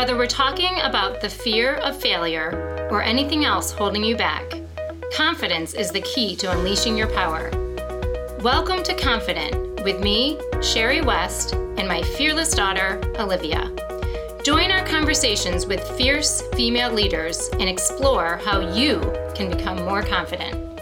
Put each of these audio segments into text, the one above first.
Whether we're talking about the fear of failure or anything else holding you back, confidence is the key to unleashing your power. Welcome to Confident with me, Sherry West, and my fearless daughter, Olivia. Join our conversations with fierce female leaders and explore how you can become more confident.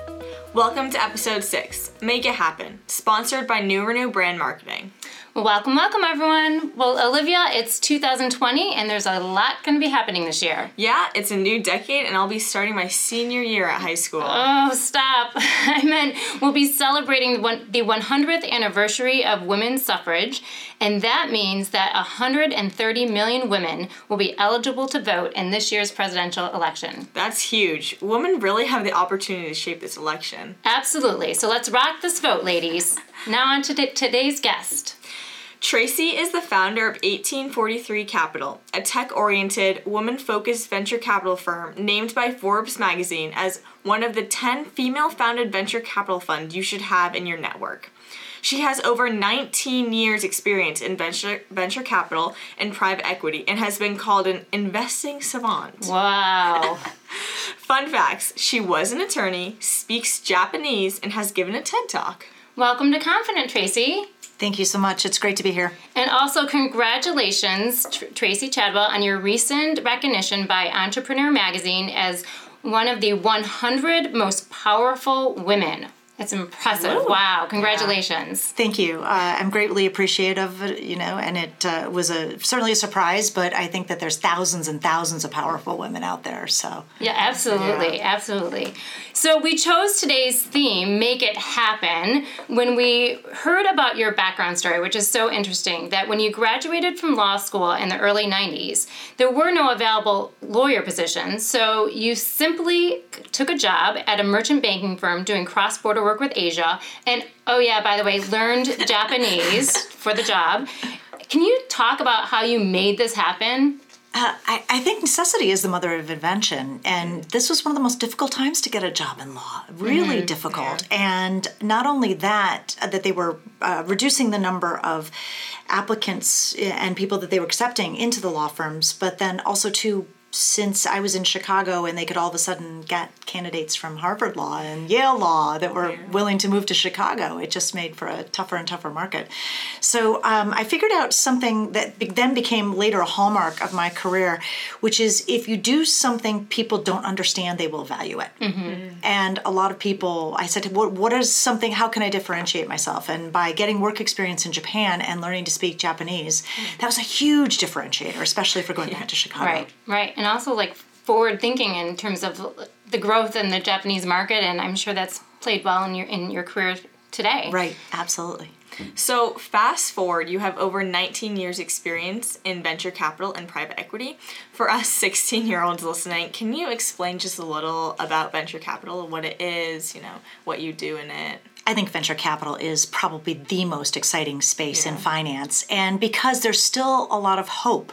Welcome to episode six Make It Happen, sponsored by New Renew Brand Marketing. Welcome, welcome, everyone. Well, Olivia, it's 2020, and there's a lot going to be happening this year. Yeah, it's a new decade, and I'll be starting my senior year at high school. Oh, stop. I meant we'll be celebrating the 100th anniversary of women's suffrage, and that means that 130 million women will be eligible to vote in this year's presidential election. That's huge. Women really have the opportunity to shape this election. Absolutely. So let's rock this vote, ladies. Now, on to t- today's guest. Tracy is the founder of 1843 Capital, a tech oriented, woman focused venture capital firm named by Forbes magazine as one of the 10 female founded venture capital funds you should have in your network. She has over 19 years experience in venture venture capital and private equity and has been called an investing savant. Wow. Fun facts, she was an attorney, speaks Japanese and has given a TED Talk. Welcome to Confident, Tracy. Thank you so much. It's great to be here. And also, congratulations, Tr- Tracy Chadwell, on your recent recognition by Entrepreneur Magazine as one of the 100 most powerful women. It's impressive. Woo. Wow. Congratulations. Thank you. Uh, I'm greatly appreciative, you know, and it uh, was a certainly a surprise, but I think that there's thousands and thousands of powerful women out there. So Yeah, absolutely, absolutely. So we chose today's theme, Make It Happen, when we heard about your background story, which is so interesting that when you graduated from law school in the early 90s, there were no available lawyer positions. So you simply took a job at a merchant banking firm doing cross border work with Asia. And oh, yeah, by the way, learned Japanese for the job. Can you talk about how you made this happen? uh, I, I think necessity is the mother of invention, and this was one of the most difficult times to get a job in law. Really difficult, and not only that, uh, that they were uh, reducing the number of applicants uh, and people that they were accepting into the law firms, but then also to since I was in Chicago and they could all of a sudden get candidates from Harvard Law and Yale Law that were willing to move to Chicago, it just made for a tougher and tougher market. So um, I figured out something that then became later a hallmark of my career, which is if you do something people don't understand, they will value it. And a lot of people, I said, what, what is something, how can I differentiate myself? And by getting work experience in Japan and learning to speak Japanese, that was a huge differentiator, especially for going back to Chicago. Right, right. And also like forward thinking in terms of the growth in the Japanese market and I'm sure that's played well in your in your career today. Right, absolutely. So, fast forward, you have over 19 years' experience in venture capital and private equity. For us 16 year olds listening, can you explain just a little about venture capital, what it is, you know, what you do in it? I think venture capital is probably the most exciting space in finance, and because there's still a lot of hope.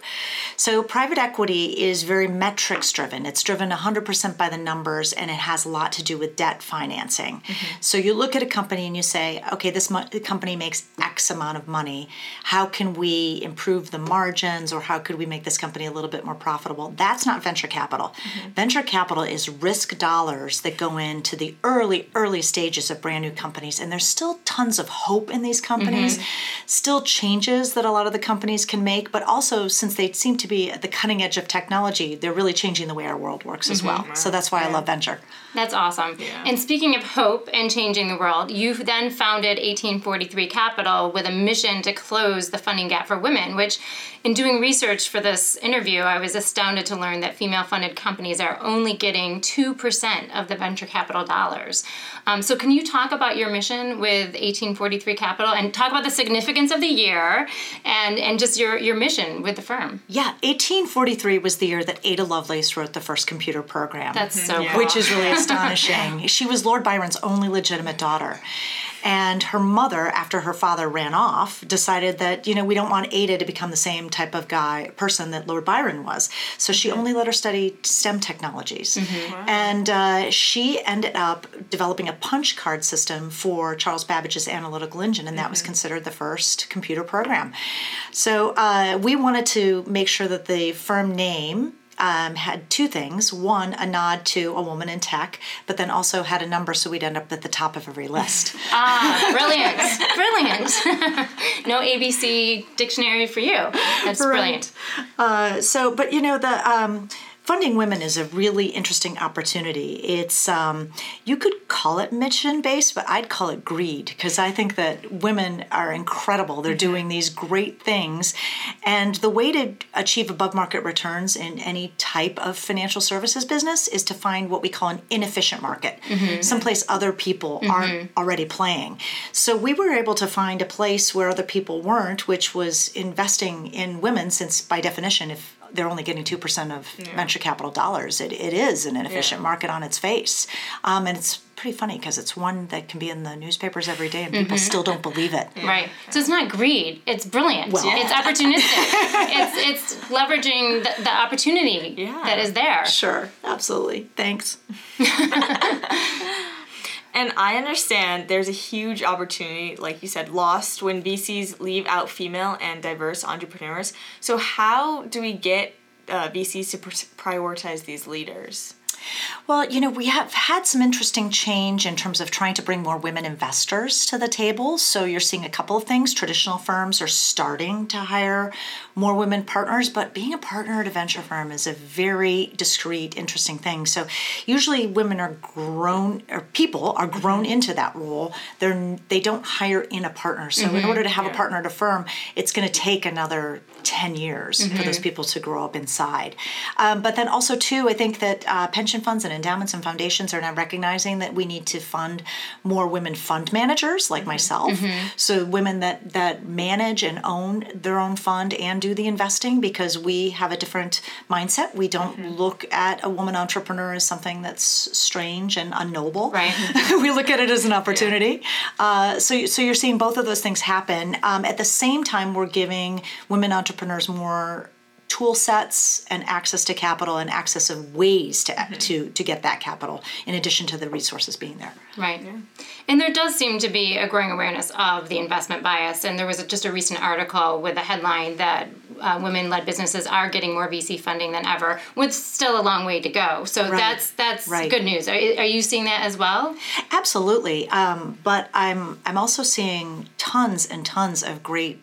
So, private equity is very metrics driven. It's driven 100% by the numbers, and it has a lot to do with debt financing. Mm-hmm. So, you look at a company and you say, okay, this mo- company makes X amount of money. How can we improve the margins, or how could we make this company a little bit more profitable? That's not venture capital. Mm-hmm. Venture capital is risk dollars that go into the early, early stages of brand new companies, and there's still tons of hope in these companies, still changes that a lot of the companies can make, but also since they seem to be at the cutting edge of technology, they're really changing the way our world works as well. So that's why I love venture. That's awesome. Yeah. And speaking of hope and changing the world, you then founded 1843 Capital with a mission to close the funding gap for women, which in doing research for this interview, I was astounded to learn that female funded companies are only getting 2% of the venture capital dollars. Um, so, can you talk about your mission with 1843 Capital and talk about the significance of the year and, and just your, your mission with the firm? Yeah, 1843 was the year that Ada Lovelace wrote the first computer program. That's so Yeah. cool. which is really astonishing. she was Lord Byron's only legitimate daughter. And her mother, after her father ran off, decided that, you know, we don't want Ada to become the same type of guy, person that Lord Byron was. So she only let her study STEM technologies. And uh, she ended up developing a punch card system for Charles Babbage's analytical engine, and that was considered the first computer program. So uh, we wanted to make sure that the firm name um, had two things. One, a nod to a woman in tech, but then also had a number so we'd end up at the top of every list. Ah, brilliant, brilliant. no ABC dictionary for you. That's brilliant. Uh, so, but you know, the um, funding women is a really interesting opportunity. It's um, you could call it mission based, but I'd call it greed because I think that women are incredible. They're mm-hmm. doing these great things, and the way to achieve above market returns in any type of financial services business is to find what we call an inefficient market, mm-hmm. someplace other people mm-hmm. aren't already playing. So we were able to find a place where other people weren't, which was investing in women, since by definition, if they're only getting 2% of venture capital dollars. It, it is an inefficient market on its face. Um, and it's pretty funny because it's one that can be in the newspapers every day and people still don't believe it. Right. So it's not greed. It's brilliant. Well- It's opportunistic. it's it's leveraging the, the opportunity Yeah. that is there. Sure, absolutely. Thanks. And I understand there's a huge opportunity, like you said, lost when VCs leave out female and diverse entrepreneurs. So, how do we get uh, VCs to pr- prioritize these leaders? Well, you know, we have had some interesting change in terms of trying to bring more women investors to the table. So you're seeing a couple of things. Traditional firms are starting to hire more women partners, but being a partner at a venture firm is a very discreet, interesting thing. So usually women are grown or people are grown into that role. They're they don't hire in a partner. So in order to have a partner at a firm, it's going to take another 10 years for those people to grow up inside. Um, but then also, too, I think that uh, pension funds and endowments and foundations are now recognizing that we need to fund more women fund managers like myself. So women that, that manage and own their own fund and do the investing because we have a different mindset. We don't look at a woman entrepreneur as something that's strange and unknowable. Right. we look at it as an opportunity. Uh, so, so you're seeing both of those things happen. Um, at the same time, we're giving women entrepreneurs more tool sets and access to capital and access of ways to to to get that capital in addition to the resources being there. Right. And there does seem to be a growing awareness of the investment bias. And there was a, just a recent article with a headline that uh, women led businesses are getting more VC funding than ever, with still a long way to go. So that's that's Right. good news. Are, are you seeing that as well? Absolutely, um, but I'm I'm also seeing tons and tons of great,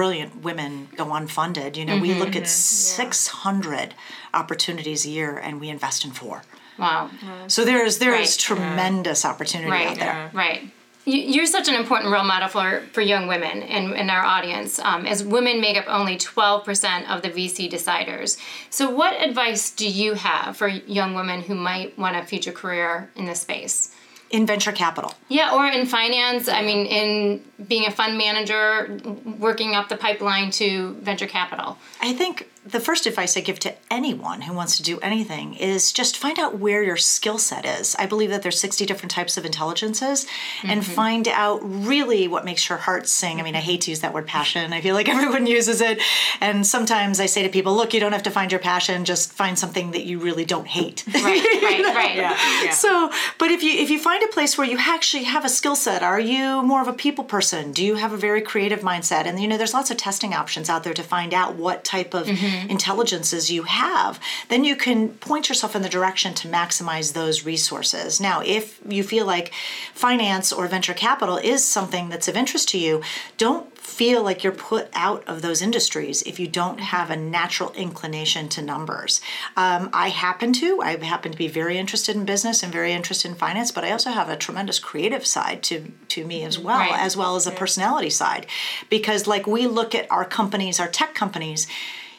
brilliant women go unfunded. You know, we look at 600 opportunities a year, and we invest in four. Wow. So there is Right. tremendous opportunity Right. out there. Right. You- You're such an important role model for, for young women in, in our audience, um, as women make up only 12% of the VC deciders. So, what advice do you have for young women who might want a future career in this space? In venture capital. Yeah, or in finance, I mean, in being a fund manager, working up the pipeline to venture capital. I think the first advice I give to anyone who wants to do anything is just find out where your skill set is. I believe that there's 60 different types of intelligences and mm-hmm. find out really what makes your heart sing. I mean, I hate to use that word passion. I feel like everyone uses it. And sometimes I say to people, look, you don't have to find your passion, just find something that you really don't hate. Right, right, right. Yeah, yeah. So, but if you if you find a place where you actually have a skill set, are you more of a people person? Do you have a very creative mindset? And you know, there's lots of testing options out there to find out what type of mm-hmm. Intelligences you have. Then you can point yourself in the direction to maximize those resources. Now, if you feel like finance or venture capital is something that's of interest to you, don't feel like you're put out of those industries if you don't have a natural inclination to numbers. Um, I happen to. I happen to be very interested in business and very interested in finance, but I also have a tremendous creative side to to me as well, Right. as well as a personality side, because like we look at our companies, our tech companies,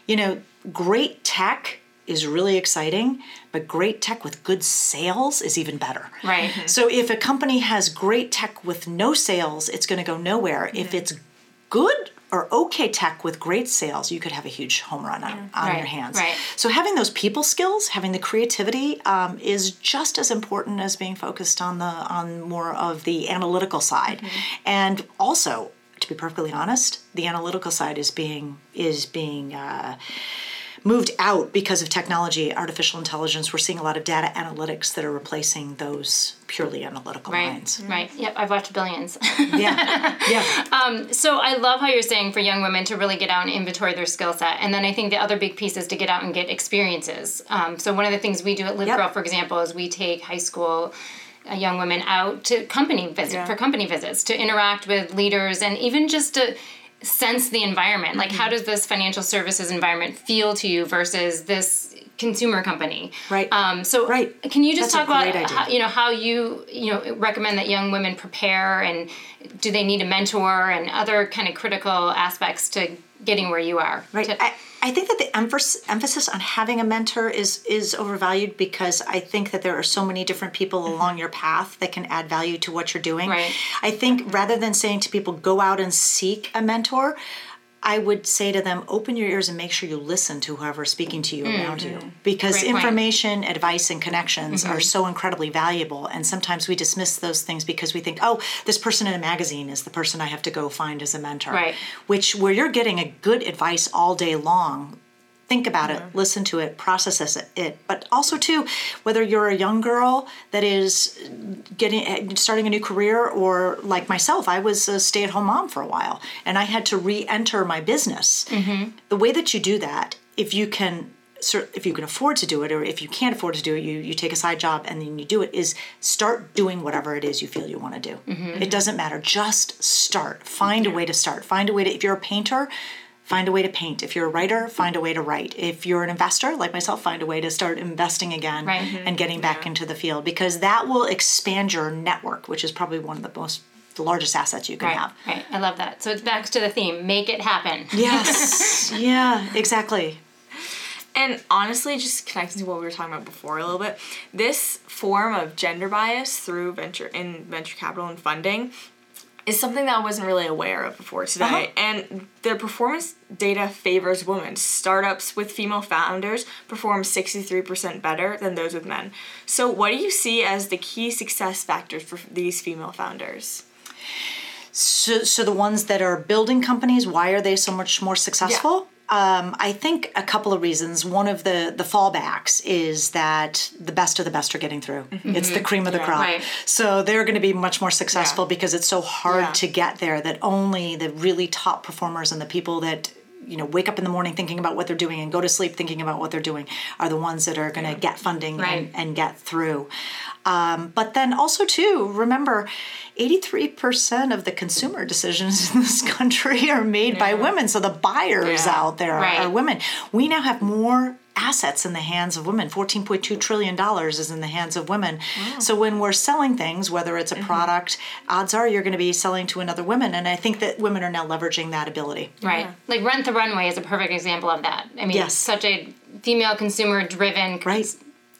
you know, great tech is really exciting, but great tech with good sales is even better. Right. Mm-hmm. So if a company has great tech with no sales, it's going to go nowhere. Mm-hmm. If it's good or okay tech with great sales, you could have a huge home run on, on Right, your hands. right. So having those people skills, having the creativity, um, is just as important as being focused on the on more of the analytical side, mm-hmm. and also. To be perfectly honest, the analytical side is being is being uh, moved out because of technology, artificial intelligence. We're seeing a lot of data analytics that are replacing those purely analytical Right. minds. Right. Yep. I've watched billions. Yeah, yeah. Um, so I love how you're saying for young women to really get out and inventory their skill set. And then I think the other big piece is to get out and get experiences. Um, so one of the things we do at Live Yep. Girl, for example, is we take high school young women out to company visit Yeah. for company visits to interact with leaders and even just to sense the environment. Like, Mm-hmm. how does this financial services environment feel to you versus this consumer company? Right. Um, so, Right. can you just That's talk about how, you know how you you know recommend that young women prepare and do they need a mentor and other kind of critical aspects to getting where you are? Right. To- I, I think that the emphasis emphasis on having a mentor is is overvalued because I think that there are so many different people mm-hmm. along your path that can add value to what you're doing. Right. I think rather than saying to people go out and seek a mentor, I would say to them open your ears and make sure you listen to whoever's speaking to you mm-hmm. around you because Great point. information, advice and connections are mm-hmm. so incredibly valuable and sometimes we dismiss those things because we think, "Oh, this person in a magazine is the person I have to go find as a mentor." Right. which where you're getting a good advice all day long think about it mm-hmm. listen to it process it, but also too whether you're a young girl that is getting starting a new career or like myself i was a stay-at-home mom for a while and i had to re-enter my business. Mm-hmm. The way that you do that if you can if you can afford to do it or if you can't afford to do it you, you take a side job and then you do it is start doing whatever it is you feel you want to do mm-hmm. it doesn't matter. Just start. Find a way to start. Find a way to if you're a painter find a way to paint if you're a writer find a way to write if you're an investor like myself find a way to start investing again Right. Mhm. and getting back into the field because that will expand your network which is probably one of the most the largest assets you can right. have Right. I love that. So it's back to the theme: make it happen. yes yeah exactly And honestly, just connecting to what we were talking about before a little bit, this form of gender bias through venture in venture capital and funding is something that I wasn't really aware of before today. Uh-huh. And the performance data favors women. Startups with female founders perform 63% better than those with men. So, what do you see as the key success factors for these female founders? So, so the ones that are building companies, why are they so much more successful? Um, I think a couple of reasons. One of the the fallbacks is that the best of the best are getting through. It's the cream of the Yeah. crop. Right. So they're going to be much more successful Yeah. because it's so hard Yeah. to get there. That only the really top performers and the people that you know wake up in the morning thinking about what they're doing and go to sleep thinking about what they're doing are the ones that are going to get funding Right. and, and get through. Um, but then also too, remember, 83% of the consumer decisions in this country are made by women. So the buyers Yeah. out there Right. are women. We now have more assets in the hands of women. $14.2 trillion is in the hands of women. So when we're selling things, whether it's a mm-hmm. product, odds are you're going to be selling to another woman. And I think that women are now leveraging that ability. Right. Yeah. Like Rent the Runway is a perfect example of that. I mean, Yes. such a female consumer driven Right.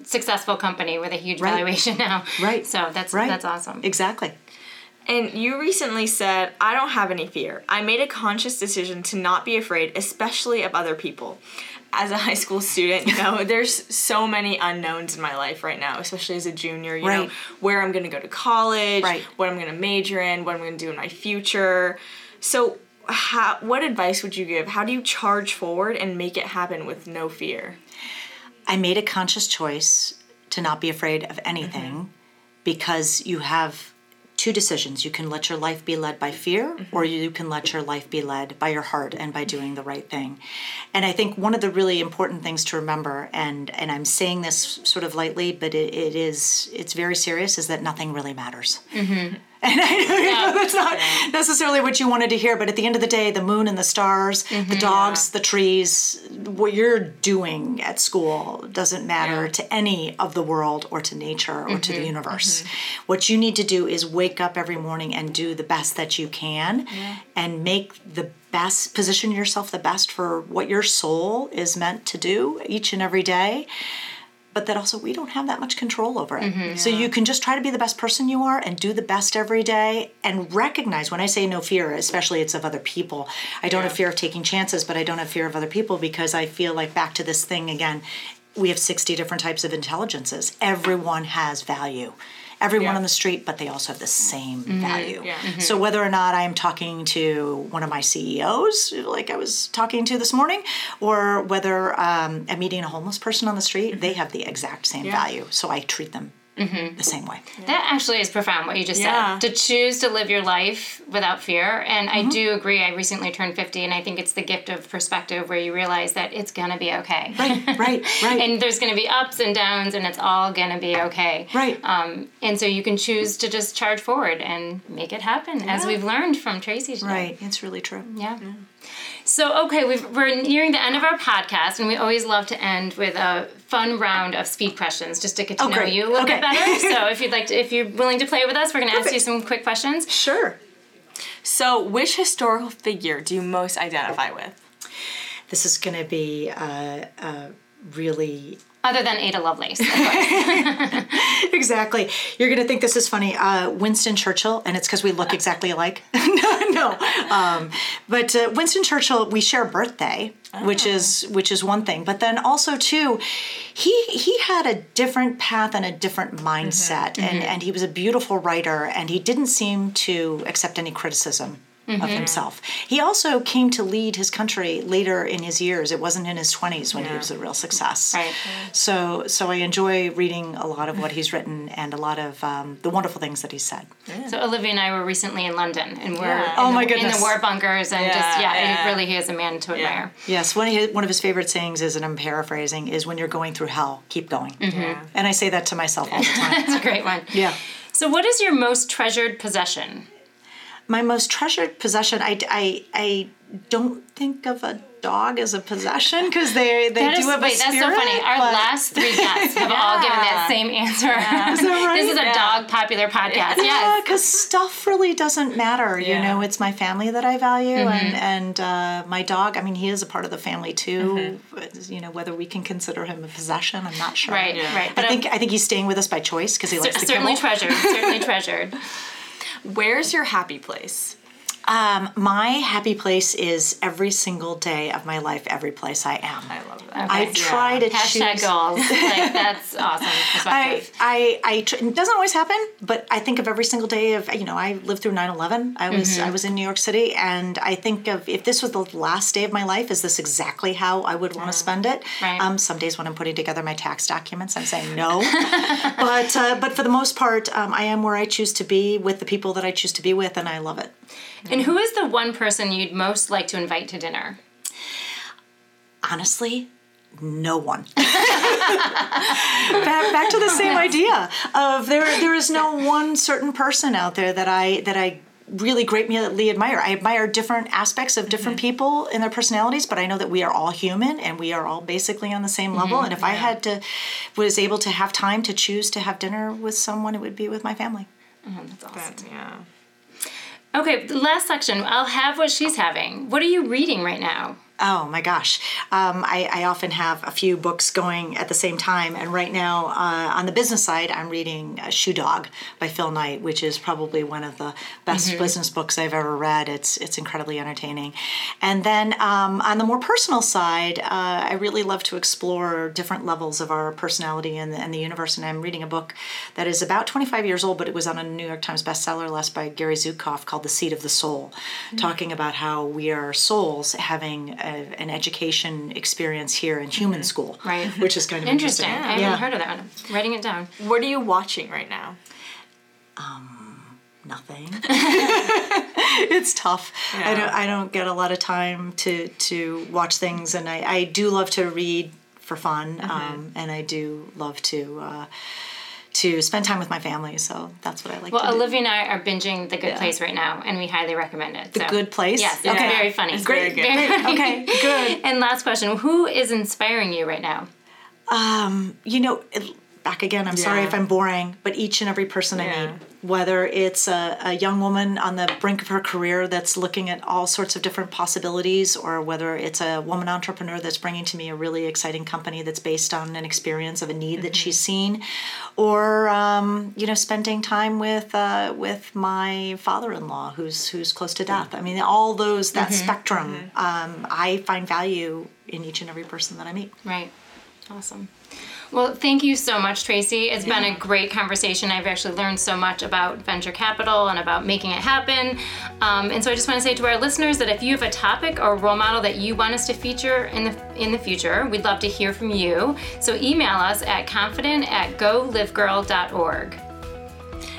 successful company with a huge Right. valuation now. Right. So that's Right. that's awesome. Exactly. And you recently said, I don't have any fear. I made a conscious decision to not be afraid, especially of other people. As a high school student, you know, there's so many unknowns in my life right now, especially as a junior, you know, Right. where I'm going to go to college, Right. what I'm going to major in, what I'm going to do in my future. So, how, what advice would you give? How do you charge forward and make it happen with no fear? I made a conscious choice to not be afraid of anything mm-hmm. because you have two decisions. You can let your life be led by fear, mm-hmm. or you can let your life be led by your heart and by doing the right thing. And I think one of the really important things to remember, and and I'm saying this sort of lightly, but it, it is it's very serious, is that nothing really matters. Mm-hmm. And I know that's not necessarily what you wanted to hear, but at the end of the day, the moon and the stars, the mm-hmm, dogs, the trees, what you're doing at school doesn't matter Yeah. to any of the world or to nature or to the mm-hmm, universe. Mm-hmm. What you need to do is wake up every morning and do the best that you can and make the best, position yourself the best for what your soul is meant to do each and every day but that also we don't have that much control over it. Mm-hmm. So you can just try to be the best person you are and do the best every day and recognize when I say no fear, especially it's of other people. I don't have fear of taking chances, but I don't have fear of other people because I feel like back to this thing again, we have 60 different types of intelligences. Everyone has value. Everyone Yeah. on the street, but they also have the same mm-hmm. value. Yeah. Mm-hmm. So whether or not I am talking to one of my CEOs, like I was talking to this morning, or whether um, I'm meeting a homeless person on the street, mm-hmm. they have the exact same value. So I treat them the same way. That actually is profound what you just Yeah. said. To choose to live your life without fear. And Mm-hmm. I do agree. I recently turned 50, and I think it's the gift of perspective where you realize that it's going to be okay. Right, right, right. and there's going to be ups and downs, and it's all going to be okay. Right. Um, and so you can choose to just charge forward and make it happen, as we've learned from Tracy today. right. It's really true. Yeah. So, okay, we've, we're nearing the end of our podcast, and we always love to end with a fun round of speed questions just to get to Oh, know great. you a little bit better. So, if you'd like to, if you're willing to play with us, we're going to ask you some quick questions. Sure. So, which historical figure do you most identify with? This is going to be a, uh, really Other than Ada Lovelace. exactly. You're going to think this is funny. Uh, Winston Churchill, and it's because we look exactly alike. no, no. Um, but uh, Winston Churchill, we share a birthday, which is which is one thing. But then also too, he he had a different path and a different mindset, and and he was a beautiful writer, and he didn't seem to accept any criticism. Of himself. He also came to lead his country later in his years. It wasn't in his 20s when he was a real success. Right. So, so I enjoy reading a lot of what he's written and a lot of um, the wonderful things that he said. so, Olivia and I were recently in London, and we're Yeah. in, Oh the, my in the war bunkers, and just, Yeah, yeah, yeah. Really he is a man to admire. Yes, one of his, one of his favorite sayings is, and I'm paraphrasing, is when you're going through hell, keep going. Yeah. And I say that to myself all the time. That's a great one. yeah. So, what is your most treasured possession? My most treasured possession, I, I, I don't think of a dog as a possession because they, they That do is, have wait, a that's so funny. Our but- last three guests have all given that same answer. Is that right? This is a Yeah. dog popular podcast. Yeah, Yes. because stuff really doesn't matter. You know, it's my family that I value, and Mm-hmm. and uh, my dog. I mean, he is a part of the family too. Mm-hmm. You know, whether we can consider him a possession, I'm not sure. Right, Yeah. right. But I think I think he's staying with us by choice because he um, likes the certainly kibble. treasured. Certainly treasured. Where's your happy place? Um, my happy place is every single day of my life, every place I am. I love that. I Okay. try to Hashtag choose. goals. Like that's awesome I. I, I, tr- it doesn't always happen, but I think of every single day of, you know, I lived through 9-11. I was, Mm-hmm. I was in New York City and I think of, if this was the last day of my life, is this exactly how I would want to spend it? Right. Um, some days when I'm putting together my tax documents, I'm saying no. but, uh, but for the most part, um, I am where I choose to be with the people that I choose to be with and I love it. And who is the one person you'd most like to invite to dinner? honestly no one. Back, back to the same idea of there there is no one certain person out there that i that i really greatly admire. I admire different aspects of different mm-hmm. people and their personalities but i know that we are all human and we are all basically on the same level. Mm-hmm. And if i had to was able to have time to choose to have dinner with someone it would be with my family. Mm-hmm. That's awesome. That- yeah. Okay, the last section. I'll have what she's having. What are you reading right now? Oh my gosh. Um, I, I often have a few books going at the same time. And right now, uh, on the business side, I'm reading uh, Shoe Dog by Phil Knight, which is probably one of the best business books I've ever read. It's, it's incredibly entertaining. And then um, on the more personal side, uh, I really love to explore different levels of our personality and the, and the universe. And I'm reading a book that is about 25 years old, but it was on a New York Times bestseller list by Gary Zukav called The Seat of the Soul, talking about how we are souls having a, an education experience here in human school. Right. Which is kind of Interesting. interesting. I haven't Yeah. heard of that one. I'm writing it down. What are you watching right now? Nothing. it's tough. I don't. I don't get a lot of time to to watch things, and I, I do love to read for fun, Mm-hmm. um, and I do love to uh, to spend time with my family. So that's what I like Well, to do. Olivia and I are binging The Good Yeah. Place right now, and we highly recommend it. The Good Place? Yes, it's Okay. very funny. It's very good. okay, good. And last question: Who is inspiring you right now? Um, you know, it- back again. I'm sorry if I'm boring, but each and every person I Yeah. meet, whether it's a, a young woman on the brink of her career that's looking at all sorts of different possibilities, or whether it's a woman entrepreneur that's bringing to me a really exciting company that's based on an experience of a need that she's seen, or um, you know, spending time with uh, with my father-in-law who's who's close to death. I mean, all those that spectrum. Um, I find value in each and every person that I meet. Right. Awesome. Well, thank you so much, Tracy. It's been a great conversation. I've actually learned so much about venture capital and about making it happen. Um, and so I just want to say to our listeners that if you have a topic or a role model that you want us to feature in the in the future, we'd love to hear from you. So email us at confident at golivegirl.org.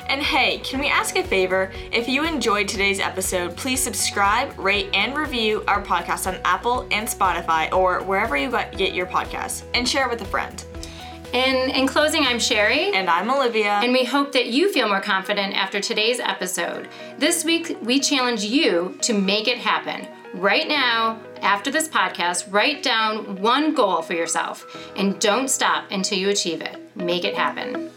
And hey, can we ask a favor? If you enjoyed today's episode, please subscribe, rate, and review our podcast on Apple and Spotify or wherever you get your podcasts, and share it with a friend. In, in closing, I'm Sherry. And I'm Olivia. And we hope that you feel more confident after today's episode. This week, we challenge you to make it happen. Right now, after this podcast, write down one goal for yourself and don't stop until you achieve it. Make it happen.